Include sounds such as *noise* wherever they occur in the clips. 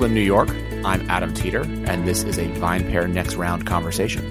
Brooklyn, New York, I'm Adam Teeter, and this is a VinePair Next Round conversation.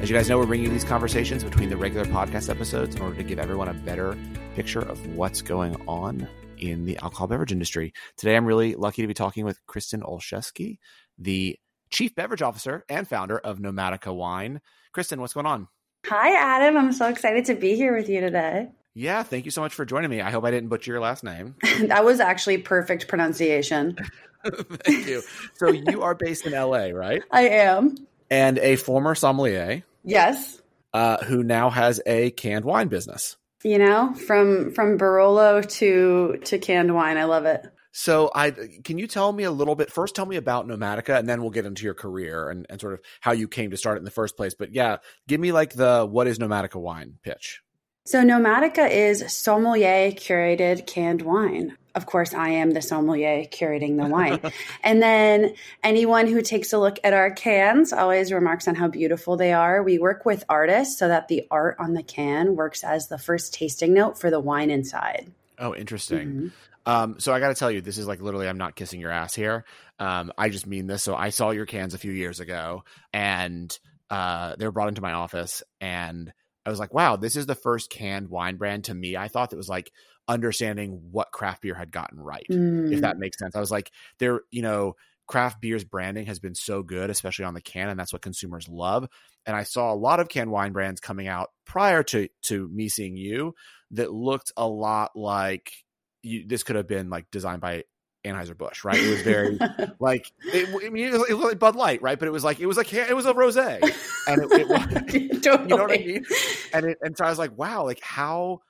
As you guys know, we're bringing these conversations between the regular podcast episodes in order to give everyone a better picture of what's going on in the alcohol beverage industry. Today, I'm really lucky to be talking with Kristen Olszewski, the Chief Beverage Officer and founder of Nomadica Wine. Kristen, what's going on? Hi, Adam. I'm so excited to be here with you today. Yeah, thank you so much for joining me. I hope I didn't butcher your last name. *laughs* that was actually perfect pronunciation. *laughs* *laughs* thank you. So you are based in LA, right? I am. And a former sommelier. Yes. Uh, who now has a canned wine business. You know, from from Barolo to to canned wine. I love it. So I can you tell me a little bit first tell me about Nomadica and then we'll get into your career and, and sort of how you came to start it in the first place. But yeah, give me like the what is Nomadica wine pitch. So Nomadica is sommelier curated canned wine. Of course, I am the sommelier curating the wine. *laughs* and then anyone who takes a look at our cans always remarks on how beautiful they are. We work with artists so that the art on the can works as the first tasting note for the wine inside. Oh, interesting. Mm-hmm. Um, so I got to tell you, this is like literally, I'm not kissing your ass here. Um, I just mean this. So I saw your cans a few years ago, and uh, they were brought into my office, and I was like, wow, this is the first canned wine brand to me. I thought it was like understanding what craft beer had gotten right, mm. if that makes sense. I was like, there, you know, craft beer's branding has been so good, especially on the can, and that's what consumers love. And I saw a lot of canned wine brands coming out prior to to me seeing you that looked a lot like you, this could have been like designed by Anheuser Busch, right? It was very *laughs* like it, I mean, it was, it was, like Bud Light, right? But it was like it was like it was a rosé, and it, it was, *laughs* totally. you know what I mean? And it, and so I was like, wow, like how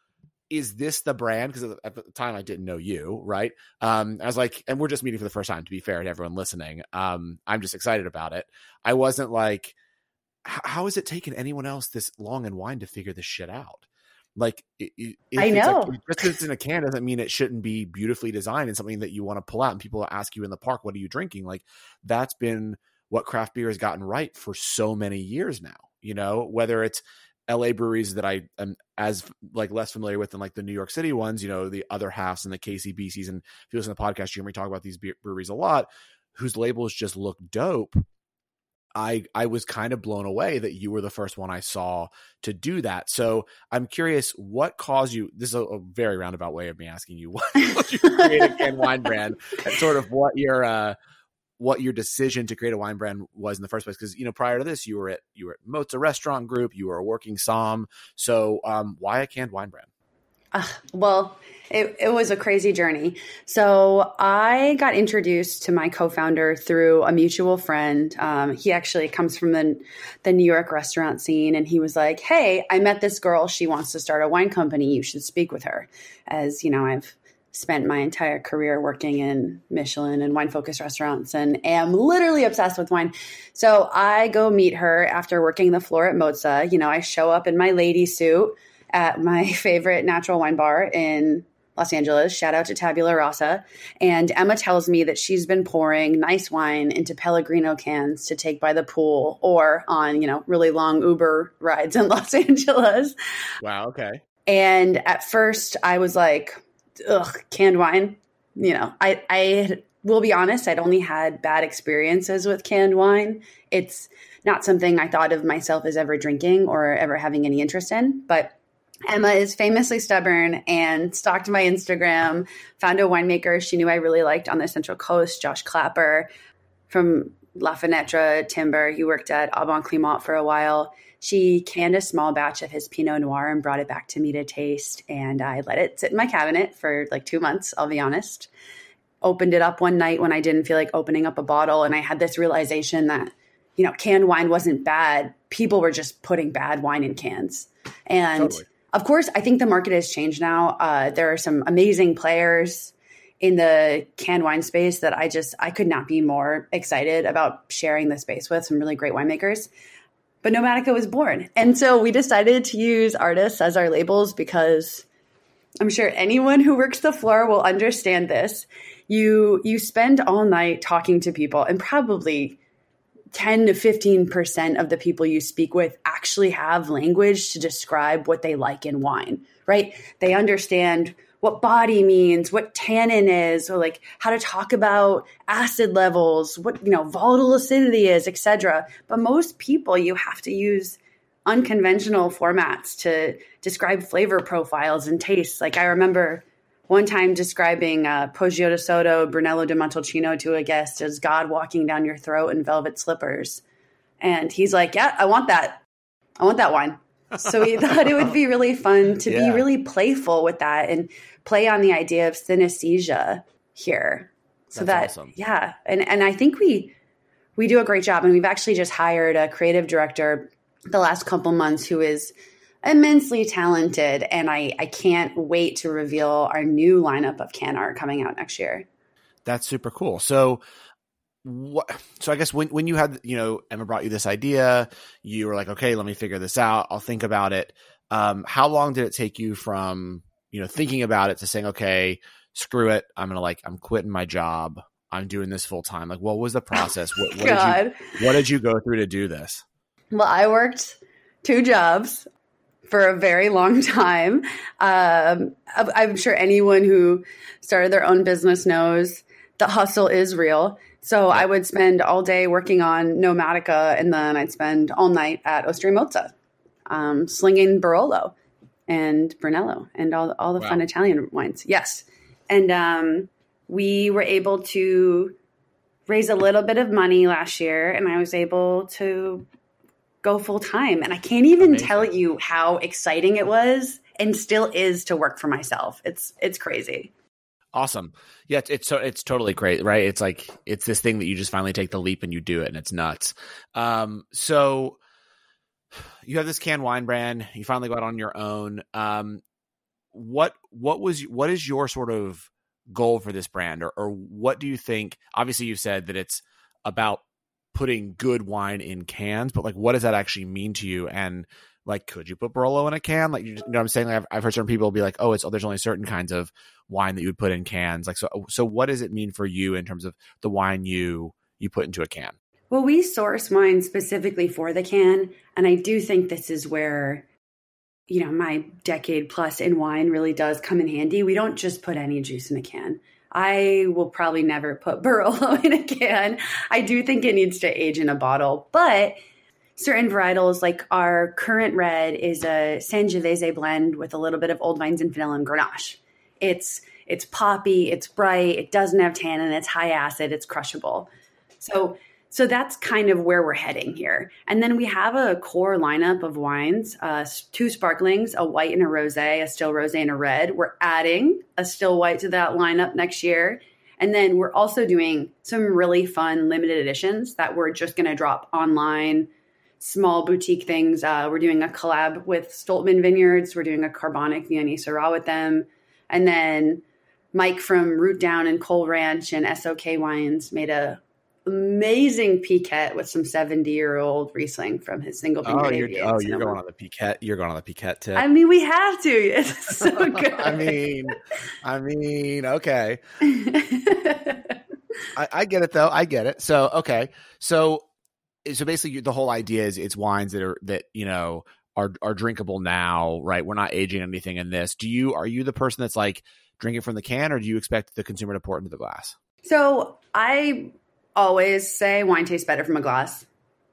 is this the brand? Because at the time I didn't know you, right? Um, I was like, and we're just meeting for the first time. To be fair to everyone listening, um, I'm just excited about it. I wasn't like, how is it taking anyone else this long and wine to figure this shit out? Like, I know. Like, just because it's in a can doesn't mean it shouldn't be beautifully designed and something that you want to pull out. And people ask you in the park, "What are you drinking?" Like, that's been what craft beer has gotten right for so many years now. You know, whether it's LA breweries that I am as like less familiar with than like the New York City ones, you know, the other halves and the KCBCs. And if you listen to the podcast, you hear me talk about these breweries a lot, whose labels just look dope. I I was kind of blown away that you were the first one I saw to do that. So I'm curious, what caused you? This is a, a very roundabout way of me asking you *laughs* what, you create a canned wine brand, and sort of what your uh, what your decision to create a wine brand was in the first place. Because you know, prior to this, you were at you were at Mozza Restaurant Group, you were a working som. So um, why a canned wine brand? Well, it, it was a crazy journey. So I got introduced to my co-founder through a mutual friend. Um, he actually comes from the the New York restaurant scene, and he was like, "Hey, I met this girl. She wants to start a wine company. You should speak with her." As you know, I've spent my entire career working in Michelin and wine focused restaurants and am literally obsessed with wine. So I go meet her after working the floor at Mozza. You know, I show up in my lady suit at my *laughs* favorite natural wine bar in Los Angeles. Shout out to Tabula Rasa. And Emma tells me that she's been pouring nice wine into Pellegrino cans to take by the pool or on, you know, really long Uber *laughs* rides in Los Angeles. Wow. Okay. And at first I was like, ugh, canned wine. You know, I, I will be honest, I'd only had bad experiences with canned wine. It's not something I thought of myself as ever drinking or ever having any interest in, but Emma is famously stubborn and stalked my Instagram, found a winemaker she knew I really liked on the Central Coast, Josh Klapper from La Fenetre Timber. He worked at Au Bon Climat for a while. She canned a small batch of his Pinot Noir and brought it back to me to taste. And I let it sit in my cabinet for like two months, I'll be honest. Opened it up one night when I didn't feel like opening up a bottle. And I had this realization that, you know, canned wine wasn't bad. People were just putting bad wine in cans. And totally of course, I think the market has changed now. Uh, there are some amazing players in the canned wine space that I just I could not be more excited about sharing the space with some really great winemakers. But Nomadica was born. And so we decided to use artists as our labels because I'm sure anyone who works the floor will understand this. You you spend all night talking to people and probably 10 to 15% of the people you speak with actually have language to describe what they like in wine, right? They understand what body means, what tannin is, or like how to talk about acid levels, what you know volatile acidity is, etc. But most people, you have to use unconventional formats to describe flavor profiles and tastes. Like I remember one time describing uh, Poggio di Sotto Brunello di Montalcino to a guest as God walking down your throat in velvet slippers. And he's like, Yeah, I want that. I want that wine. So we *laughs* thought it would be really fun to yeah. be really playful with that and play on the idea of synesthesia here. So That's that awesome. yeah. And and I think we we do a great job and we've actually just hired a creative director the last couple months who is immensely talented and I I can't wait to reveal our new lineup of can art coming out next year. That's super cool. So what so i guess when when you had you know emma brought you this idea you were like okay let me figure this out. I'll think about it. Um how long did it take you from you know thinking about it to saying okay screw it. I'm gonna like i'm quitting my job. I'm doing this full time like what was the process? What, *laughs* what did you what did you go through to do this? Well i worked two jobs for a very long *laughs* time um, i'm sure anyone who started their own business knows the hustle is real so I would spend all day working on Nomadica, and then I'd spend all night at Osteria Mozza, um, slinging Barolo and Brunello and all all the wow. fun Italian wines. Yes, and um, we were able to raise a little bit of money last year, and I was able to go full time. And I can't even Amazing. tell you how exciting it was, and still is to work for myself. It's it's crazy. Awesome. Yeah, it's, it's it's totally great, right? It's like it's this thing that you just finally take the leap and you do it, and it's nuts. Um, so you have this canned wine brand. You finally got on your own. Um, what what was what is your sort of goal for this brand, or, or what do you think? Obviously, you said that it's about putting good wine in cans, but like, what does that actually mean to you? And like, could you put Barolo in a can? Like, you, know, what I'm saying? Like, I've, I've heard certain people be like, oh, it's oh, there's only certain kinds of wine that you would put in cans. Like, so, so what does it mean for you in terms of the wine you you put into a can? Well, we source wine specifically for the can, and I do think this is where you know my decade plus in wine really does come in handy. We don't just put any juice in a can. I will probably never put *laughs* Barolo in a can. I do think it needs to age in a bottle, but certain varietals, like our current red, is a Sangiovese blend with a little bit of old vines and vanilla and Grenache. It's it's poppy, it's bright, it doesn't have tannin, it's high acid, it's crushable. So so that's kind of where we're heading here. And then we have a core lineup of wines, uh, two sparklings, a white and a rosé, a still rosé and a red. We're adding a still white to that lineup next year. And then we're also doing some really fun limited editions that we're just going to drop online small boutique things. Uh, we're doing a collab with Stolpman Vineyards. We're doing a carbonic Viognier Syrah with them. And then Mike from Root Down and Cole Ranch and SOK Wines made a amazing piquette with some 70 year old Riesling from his single oh, you're, oh, you're going on the piquette. You're going on the piquette tip. I mean, we have to. *laughs* It's so *laughs* good. I mean, I mean, okay. *laughs* I, I get it though. I get it. So, okay. So so basically the whole idea is it's wines that are that you know are are drinkable now right we're not aging anything in this do you are you the person that's like drinking from the can or do you expect the consumer to pour it into the glass so i always say wine tastes better from a glass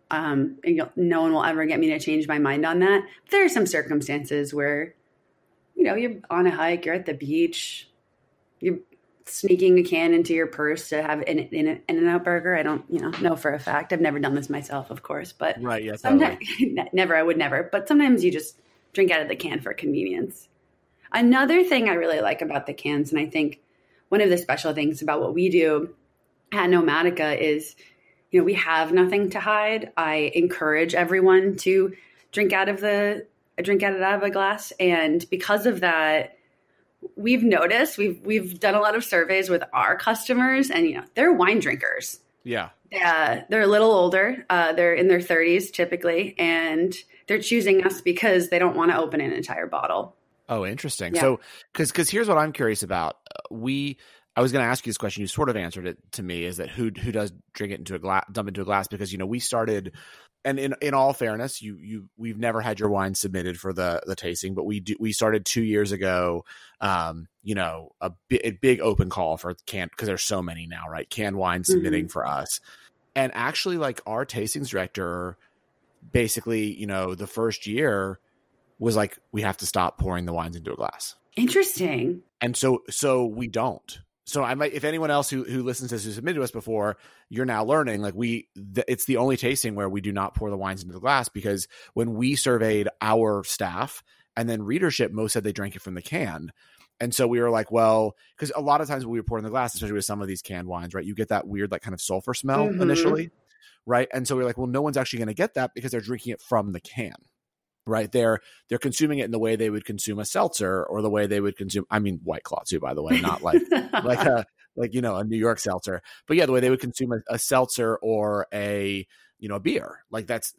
um no one will ever get me to change my mind on that there are some circumstances where you know you're on a hike you're at the beach you're sneaking a can into your purse to have an in and out burger. I don't, you know, know for a fact. I've never done this myself, of course, but right, yes, sometimes totally. *laughs* never. I would never, but sometimes you just drink out of the can for convenience. Another thing I really like about the cans, and I think one of the special things about what we do at Nomadica is, you know, we have nothing to hide. I encourage everyone to drink out of the drink out of a glass, and because of that we've noticed we've we've done a lot of surveys with our customers, and you know they're wine drinkers. Yeah, uh, they're a little older. Uh, they're in their 30s typically, and they're choosing us because they don't want to open an entire bottle. Oh, interesting. Yeah. So, because because here's what I'm curious about. We I was going to ask you this question. You sort of answered it to me. Is that who who does drink it into a glass, dump into a glass? Because you know we started, and in in all fairness, you you we've never had your wine submitted for the the tasting, but we do we started two years ago. Um, you know, a, bi- a big open call for canned because there's so many now, right? Canned wine submitting mm-hmm. for us, and actually, like our tastings director, basically, you know, the first year was like, we have to stop pouring the wines into a glass. Interesting. And so so we don't so I might, if anyone else who, who listens to this who submitted to us before, you're now learning like we, th- it's the only tasting where we do not pour the wines into the glass because when we surveyed our staff and then readership, most said they drank it from the can. And so we were like, well, because a lot of times when we pour in the glass, especially with some of these canned wines, right, you get that weird, like kind of sulfur smell mm-hmm. initially, right? And so we are like, well, no one's actually going to get that because they're drinking it from the can right they're they're consuming it in the way they would consume a seltzer or the way they would consume i mean white claw too by the way not like *laughs* like a like you know a new york seltzer but yeah the way they would consume a, a seltzer or a you know a beer. Like that's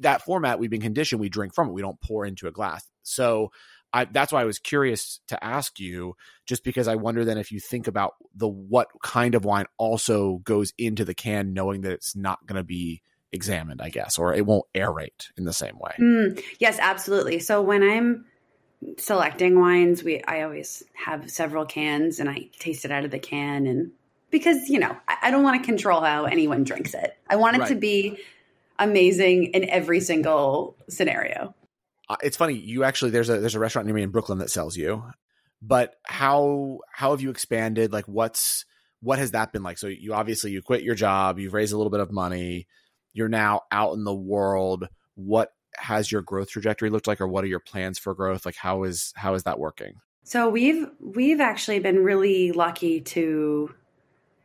that format we've been conditioned we drink from it we don't pour into a glass. So I, that's why I was curious to ask you, just because I wonder then if you think about the what kind of wine also goes into the can, knowing that it's not going to be examined, I guess, or it won't aerate in the same way. Mm, yes, absolutely. So when I'm selecting wines, we I always have several cans and I taste it out of the can and because, you know, I, I don't want to control how anyone drinks it. I want it right. to be amazing in every single scenario. Uh, it's funny, you actually there's a there's a restaurant near me in Brooklyn that sells you. But how how have you expanded? Like what's what has that been like? So you obviously you quit your job, you've raised a little bit of money you're now out in the world what has your growth trajectory looked like or what are your plans for growth? Like how is how is that working? So we've we've actually been really lucky to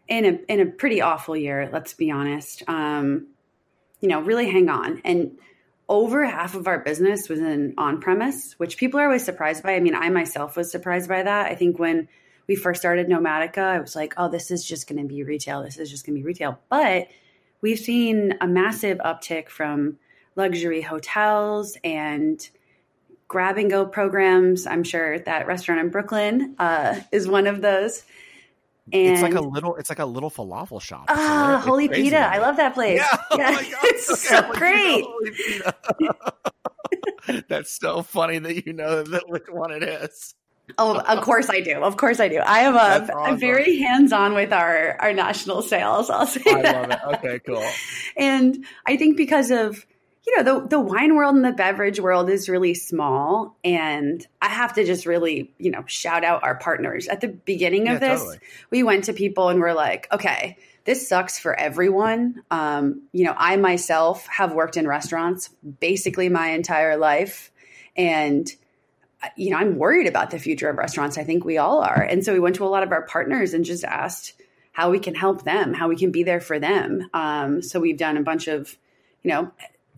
in a in a pretty awful year let's be honest um you know really hang on. And over half of our business was in on premise which people are always surprised by. I mean i myself was surprised by that. I think when we first started nomadica i was like oh this is just going to be retail. This is just going to be retail. But we've seen a massive uptick from luxury hotels and grab and go programs. I'm sure that restaurant in Brooklyn uh, is one of those. And it's like a little, it's like a little falafel shop. Ah, uh, Holy Pita! I love that place. Yeah, *laughs* oh yeah. Oh it's okay, so great. *laughs* That's so funny that you know that which one it is. Oh, of course I do. Of course I do. I am a, awesome. very hands on with our our national sales. I'll say I that. love it. Okay, cool. *laughs* And I think because of you know the the wine world and the beverage world is really small, and I have to just really you know shout out our partners. At the beginning of yeah, this, totally. we went to people and we're like, okay, this sucks for everyone. Um, you know, I myself have worked in restaurants basically my entire life, and you know, I'm worried about the future of restaurants. I think we all are. And so we went to a lot of our partners and just asked how we can help them, how we can be there for them. Um, so we've done a bunch of, you know,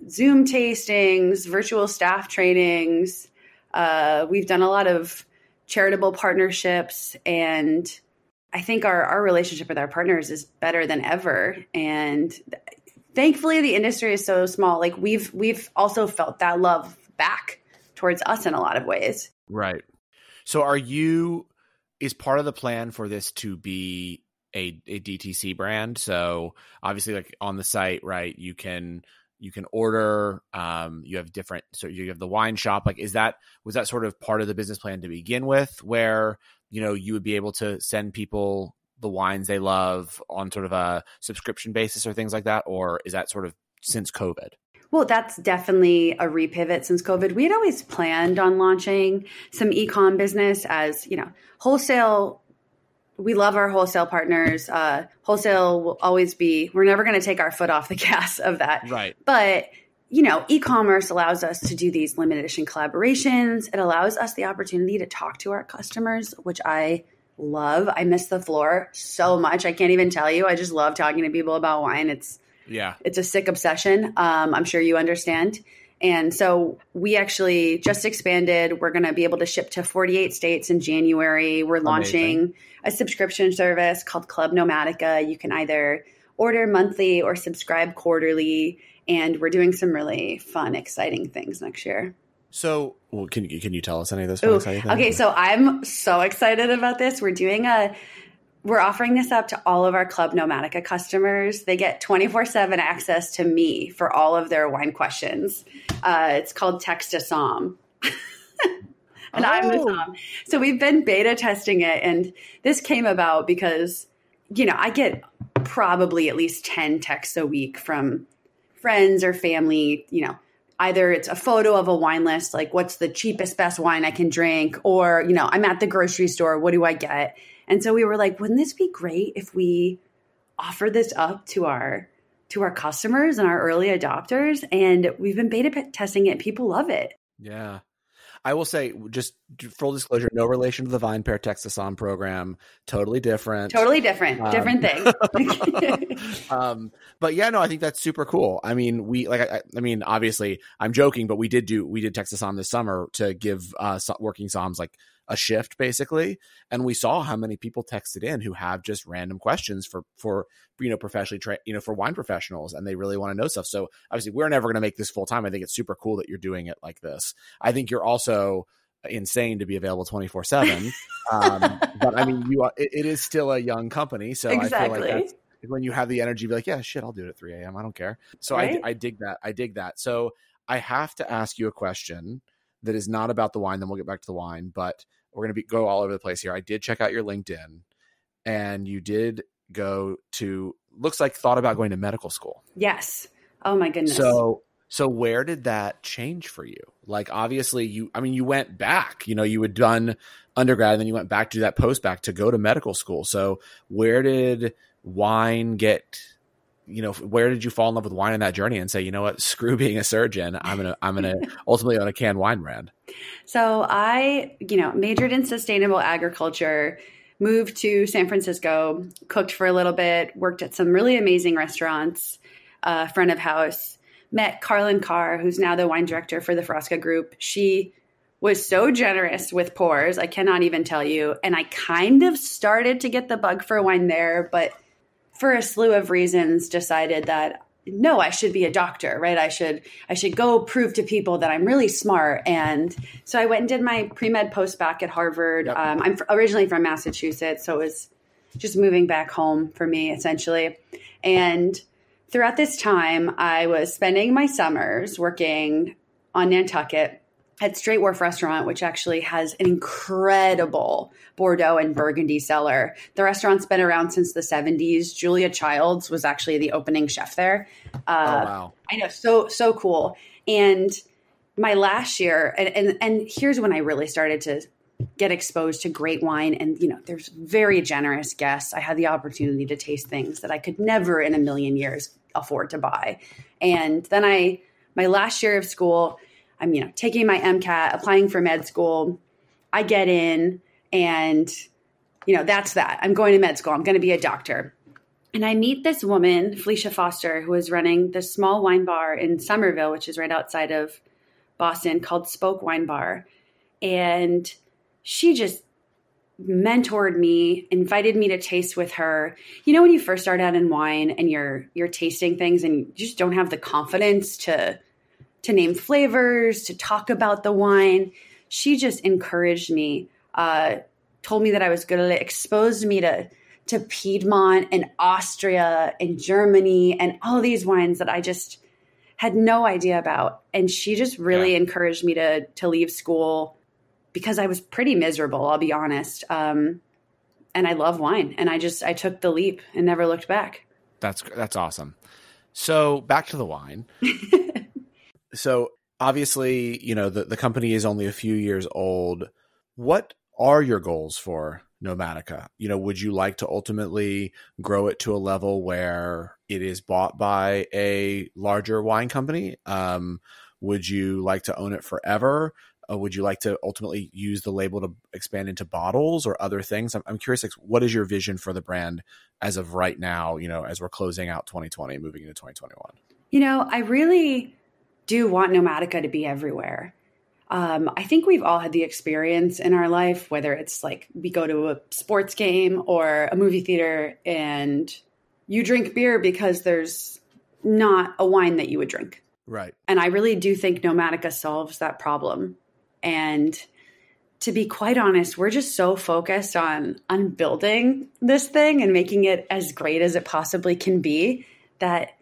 Zoom tastings, virtual staff trainings. Uh, we've done a lot of charitable partnerships and I think our, our relationship with our partners is better than ever. And thankfully the industry is so small. Like we've we've also felt that love back towards us in a lot of ways. Right. So are you is part of the plan for this to be a, a DTC brand? So obviously like on the site, right, you can you can order um you have different so you have the wine shop like is that was that sort of part of the business plan to begin with where you know you would be able to send people the wines they love on sort of a subscription basis or things like that or is that sort of since covid well, that's definitely a repivot since COVID. We had always planned on launching some ecom business as, you know, wholesale. We love our wholesale partners. Uh, wholesale will always be, we're never going to take our foot off the *laughs* gas of that. Right. But, you know, e commerce allows us to do these limited edition collaborations. It allows us the opportunity to talk to our customers, which I love. I miss the floor so much. I can't even tell you. I just love talking to people about wine. It's, yeah. It's a sick obsession. Um, I'm sure you understand. And so we actually just expanded. We're going to be able to ship to 48 states in January. We're launching Amazing. a subscription service called Club Nomadica. You can either order monthly or subscribe quarterly. And we're doing some really fun, exciting things next year. So, well, can you can you tell us any of this? Ooh, okay, so I'm so excited about this. We're doing a we're offering this up to all of our Club Nomadica customers. They get 24 7 access to me for all of their wine questions. Uh, it's called Text a Somm. *laughs* and oh. I'm the Somm. So we've been beta testing it. And this came about because, you know, I get probably at least 10 texts a week from friends or family, you know, either it's a photo of a wine list, like what's the cheapest, best wine I can drink, or, you know, I'm at the grocery store, what do I get? And so we were like, wouldn't this be great if we offer this up to our to our customers and our early adopters and we've been beta testing it people love it yeah I will say, just full disclosure, no relation to the VinePair a Somm program. Totally different. Totally different. Um, different thing. *laughs* *laughs* um, but yeah, no, I think that's super cool. I mean, we like, I, I, mean, obviously, I'm joking, but we did do we did Text a Somm this summer to give uh, working somms like a shift basically and we saw how many people texted in who have just random questions for for you know professionally tra- you know for wine professionals and they really want to know stuff. So obviously we're never going to make this full time i think it's super cool that you're doing it like this. I think you're also insane to be available 24 7 *laughs* um, but i mean you are it, it is still a young company so exactly. i feel like that's when you have the energy be like yeah shit i'll do it at 3 a.m i don't care. So right? I, I dig that i dig that. So i have to ask you a question that is not about the wine. Then we'll get back to the wine, but we're going to go all over the place here. I did check out your LinkedIn, and you did go to looks like thought about going to medical school. Yes. Oh my goodness. So so where did that change for you? Like obviously you I mean you went back, you know, you had done undergrad and then you went back to do that post back to go to medical school. So where did wine get you know, where did you fall in love with wine in that journey and say, you know what, screw being a surgeon, I'm gonna I'm gonna *laughs* ultimately own a canned wine brand? So I, you know, majored in sustainable agriculture, moved to San Francisco, cooked for a little bit, worked at some really amazing restaurants, uh, front of house. Met Carlin Karr, who's now the wine director for the Frasca Group. She was so generous with pours, I cannot even tell you. And I kind of started to get the bug for wine there, but for a slew of reasons decided that no i should be a doctor right? I should i should go prove to people that i'm really smart. And so i went and did my pre-med post back at harvard. Yep. um, i'm originally from massachusetts so it was just moving back home for me essentially. And throughout this time i was spending my summers working on nantucket at Straight Wharf Restaurant, which actually has an incredible Bordeaux and Burgundy cellar. The restaurant's been around since the 70s. Julia Childs was actually the opening chef there. Uh, oh, wow. I know, so, so cool. And my last year, and, and, and here's when I really started to get exposed to great wine and you know there's very generous guests i had the opportunity to taste things that i could never in a million years afford to buy and then i my last year of school I'm, you know, taking my MCAT, applying for med school. I get in and, you know, that's that. I'm going to med school. I'm going to be a doctor. And I meet this woman, Felicia Foster, who is running this small wine bar in Somerville, which is right outside of Boston, called Spoke Wine Bar. And she just mentored me, invited me to taste with her. You know when you first start out in wine and you're you're tasting things and you just don't have the confidence to to name flavors, to talk about the wine. She just encouraged me, uh, told me that I was good at it, exposed me to to Piedmont and Austria and Germany and all these wines that I just had no idea about. And she just really yeah. encouraged me to to leave school because I was pretty miserable, I'll be honest. Um, and I love wine, and I just I took the leap and never looked back. That's that's awesome. So back to the wine. *laughs* so obviously, you know, the, the company is only a few years old. What are your goals for Nomadica? You know, would you like to ultimately grow it to a level where it is bought by a larger wine company? Um, would you like to own it forever? Uh, would you like to ultimately use the label to expand into bottles or other things? I'm, I'm curious, like, what is your vision for the brand as of right now, you know, as we're closing out 2020 moving into 2021? You know, I really do want Nomadica to be everywhere. Um, I think we've all had the experience in our life, whether it's like we go to a sports game or a movie theater and you drink beer because there's not a wine that you would drink. Right. And I really do think Nomadica solves that problem. And to be quite honest, we're just so focused on on building this thing and making it as great as it possibly can be that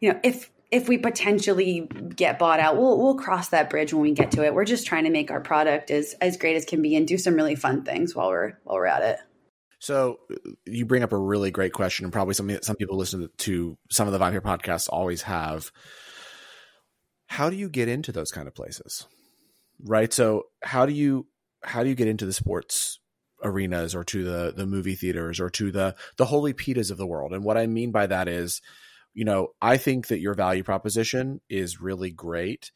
you know, if if we potentially get bought out, we'll we'll cross that bridge when we get to it. We're just trying to make our product as as great as can be and do some really fun things while we're while we're at it. So you bring up a really great question, and probably something that some people listen to some of the VinePair podcasts always have. How do you get into those kind of places? Right. So how do you how do you get into the sports arenas or to the the movie theaters or to the the holy pitas of the world? And what I mean by that is, you know, I think that your value proposition is really great.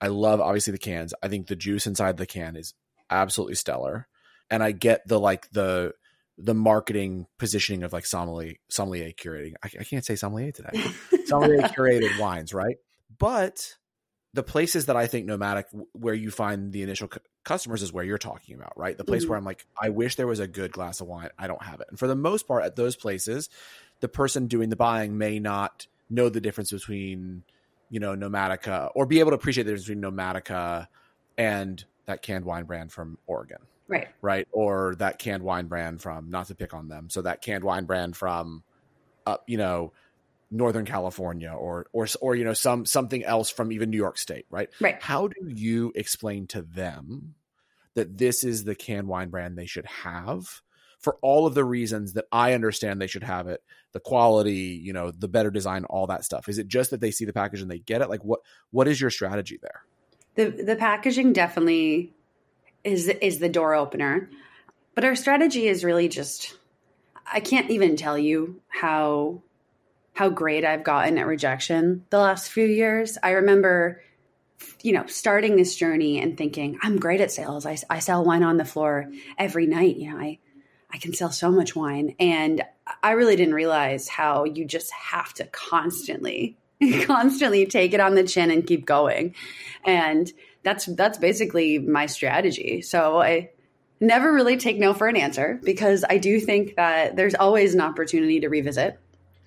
I love obviously the cans. I think the juice inside the can is absolutely stellar. And I get the like the the marketing positioning of like sommelier sommelier curating. I, I can't say sommelier today. *laughs* sommelier curated wines, right? But the places that I think nomadic where you find the initial c- customers is where you're talking about, right? The place mm-hmm. where I'm like, I wish there was a good glass of wine. I don't have it. And for the most part, at those places, the person doing the buying may not know the difference between, you know, Nomadica or be able to appreciate the difference between Nomadica and that canned wine brand from Oregon. Right. Right. Or that canned wine brand from, not to pick on them. So that canned wine brand from, uh, you know, Northern California or or or you know some something else from even New York State, right? Right. How do you explain to them that this is the canned wine brand they should have for all of the reasons that I understand they should have it, the quality, you know, the better design, all that stuff. Is it just that they see the package and they get it? Like what what is your strategy there? The the packaging definitely is is the door opener. But our strategy is really just I can't even tell you how how great I've gotten at rejection the last few years. I remember, you know, starting this journey and thinking, I'm great at sales. I, I sell wine on the floor every night. You know, I, I can sell so much wine. And I really didn't realize how you just have to constantly, *laughs* constantly take it on the chin and keep going. And that's, that's basically my strategy. So I, never really take no for an answer because I do think that there's always an opportunity to revisit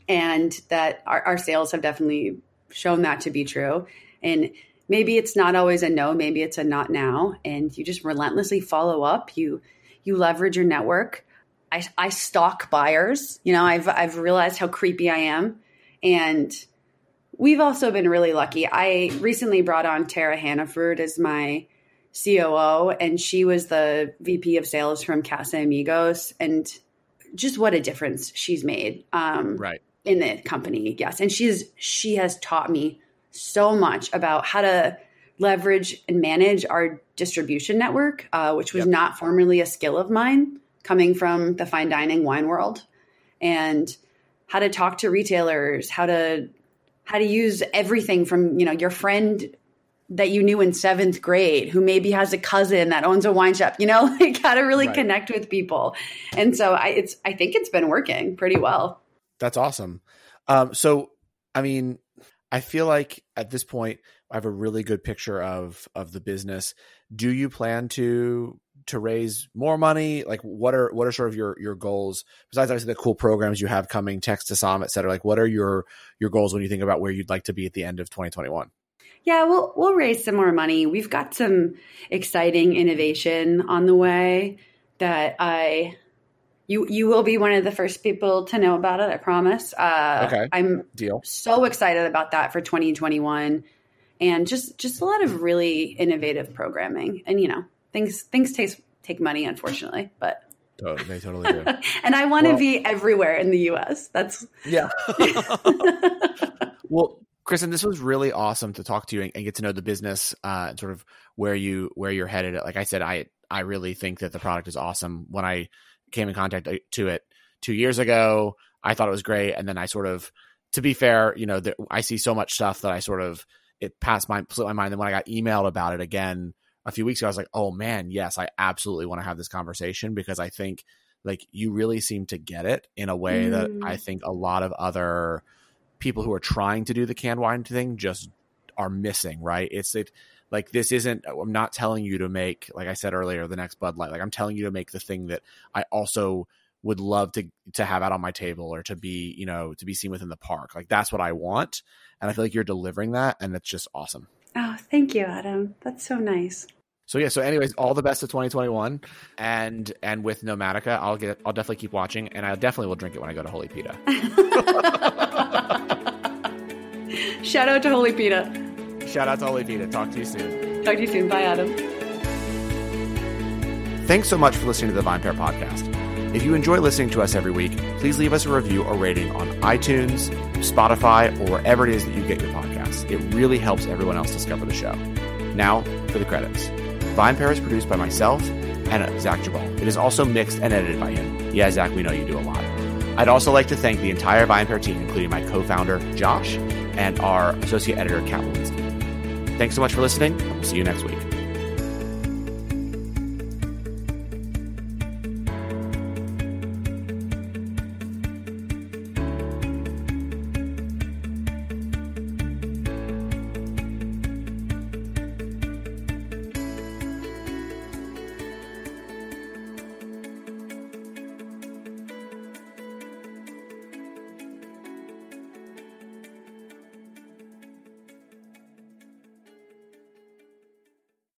and that our, our sales have definitely shown that to be true. And maybe it's not always a no, maybe it's a not now, and you just relentlessly follow up. You you leverage your network. I, I stalk buyers. You know, I've I've realized how creepy I am, and we've also been really lucky. I recently brought on Tara Hannaford as my COO, and she was the VP of sales from Casamigos, and just what a difference she's made. Um, right in the company yes and she's she has taught me so much about how to leverage and manage our distribution network uh, which was yep. not formerly a skill of mine coming from the fine dining wine world and how to talk to retailers how to how to use everything from you know your friend that you knew in seventh grade who maybe has a cousin that owns a wine shop you know *laughs* like how to really right. connect with people and so i it's i think it's been working pretty well that's awesome. Um, so, I mean, I feel like at this point, I have a really good picture of of the business. Do you plan to to raise more money? Like, what are what are sort of your your goals besides obviously the cool programs you have coming, text to Som, et cetera? Like, what are your your goals when you think about where you'd like to be at the end of 2021? Yeah, we'll we'll raise some more money. We've got some exciting innovation on the way that I you you will be one of the first people to know about it. I promise. Uh, okay. I'm deal. So excited about that for 2021, and just just a lot of really innovative programming. And you know, things things take take money, unfortunately, but Totally, they totally do. *laughs* and I want well, to be everywhere in the U.S. That's yeah. *laughs* well, Kristen, this was really awesome to talk to you and, and get to know the business uh, and sort of where you where you're headed. Like I said, I I really think that the product is awesome. When I came in contact uh, to it two years ago. I thought it was great, and then I sort of, to be fair, you know, the, I see so much stuff that I sort of it passed my my mind. And when I got emailed about it again a few weeks ago, I was like, oh man, yes, I absolutely want to have this conversation because I think like you really seem to get it in a way mm. that I think a lot of other people who are trying to do the canned wine thing just are missing. Right? It's it like this isn't i'm not telling you to make like i said earlier the next bud light like i'm telling you to make the thing that i also would love to to have out on my table or to be you know to be seen within the park like that's what i want and i feel like you're delivering that and it's just awesome oh thank you adam that's so nice So yeah, so anyways, all the best of 2021, and and with Nomadica, I'll get I'll definitely keep watching, and I definitely will drink it when I go to Holy Pita. *laughs* Shout out to Holy Pita. Shout out to Holy Pita. Talk to you soon. Talk to you soon. Bye, Adam. Thanks so much for listening to the VinePair podcast. If you enjoy listening to us every week, please leave us a review or rating on iTunes, Spotify, or wherever it is that you get your podcasts. It really helps everyone else discover the show. Now for the credits. VinePair is produced by myself and uh, Zach Geballe. It is also mixed and edited by him. Yeah, Zach, we know you do a lot. I'd also like to thank the entire VinePair team, including my co-founder, Josh, and our associate editor, Cat Wolinski. Thanks so much for listening, we'll see you next week.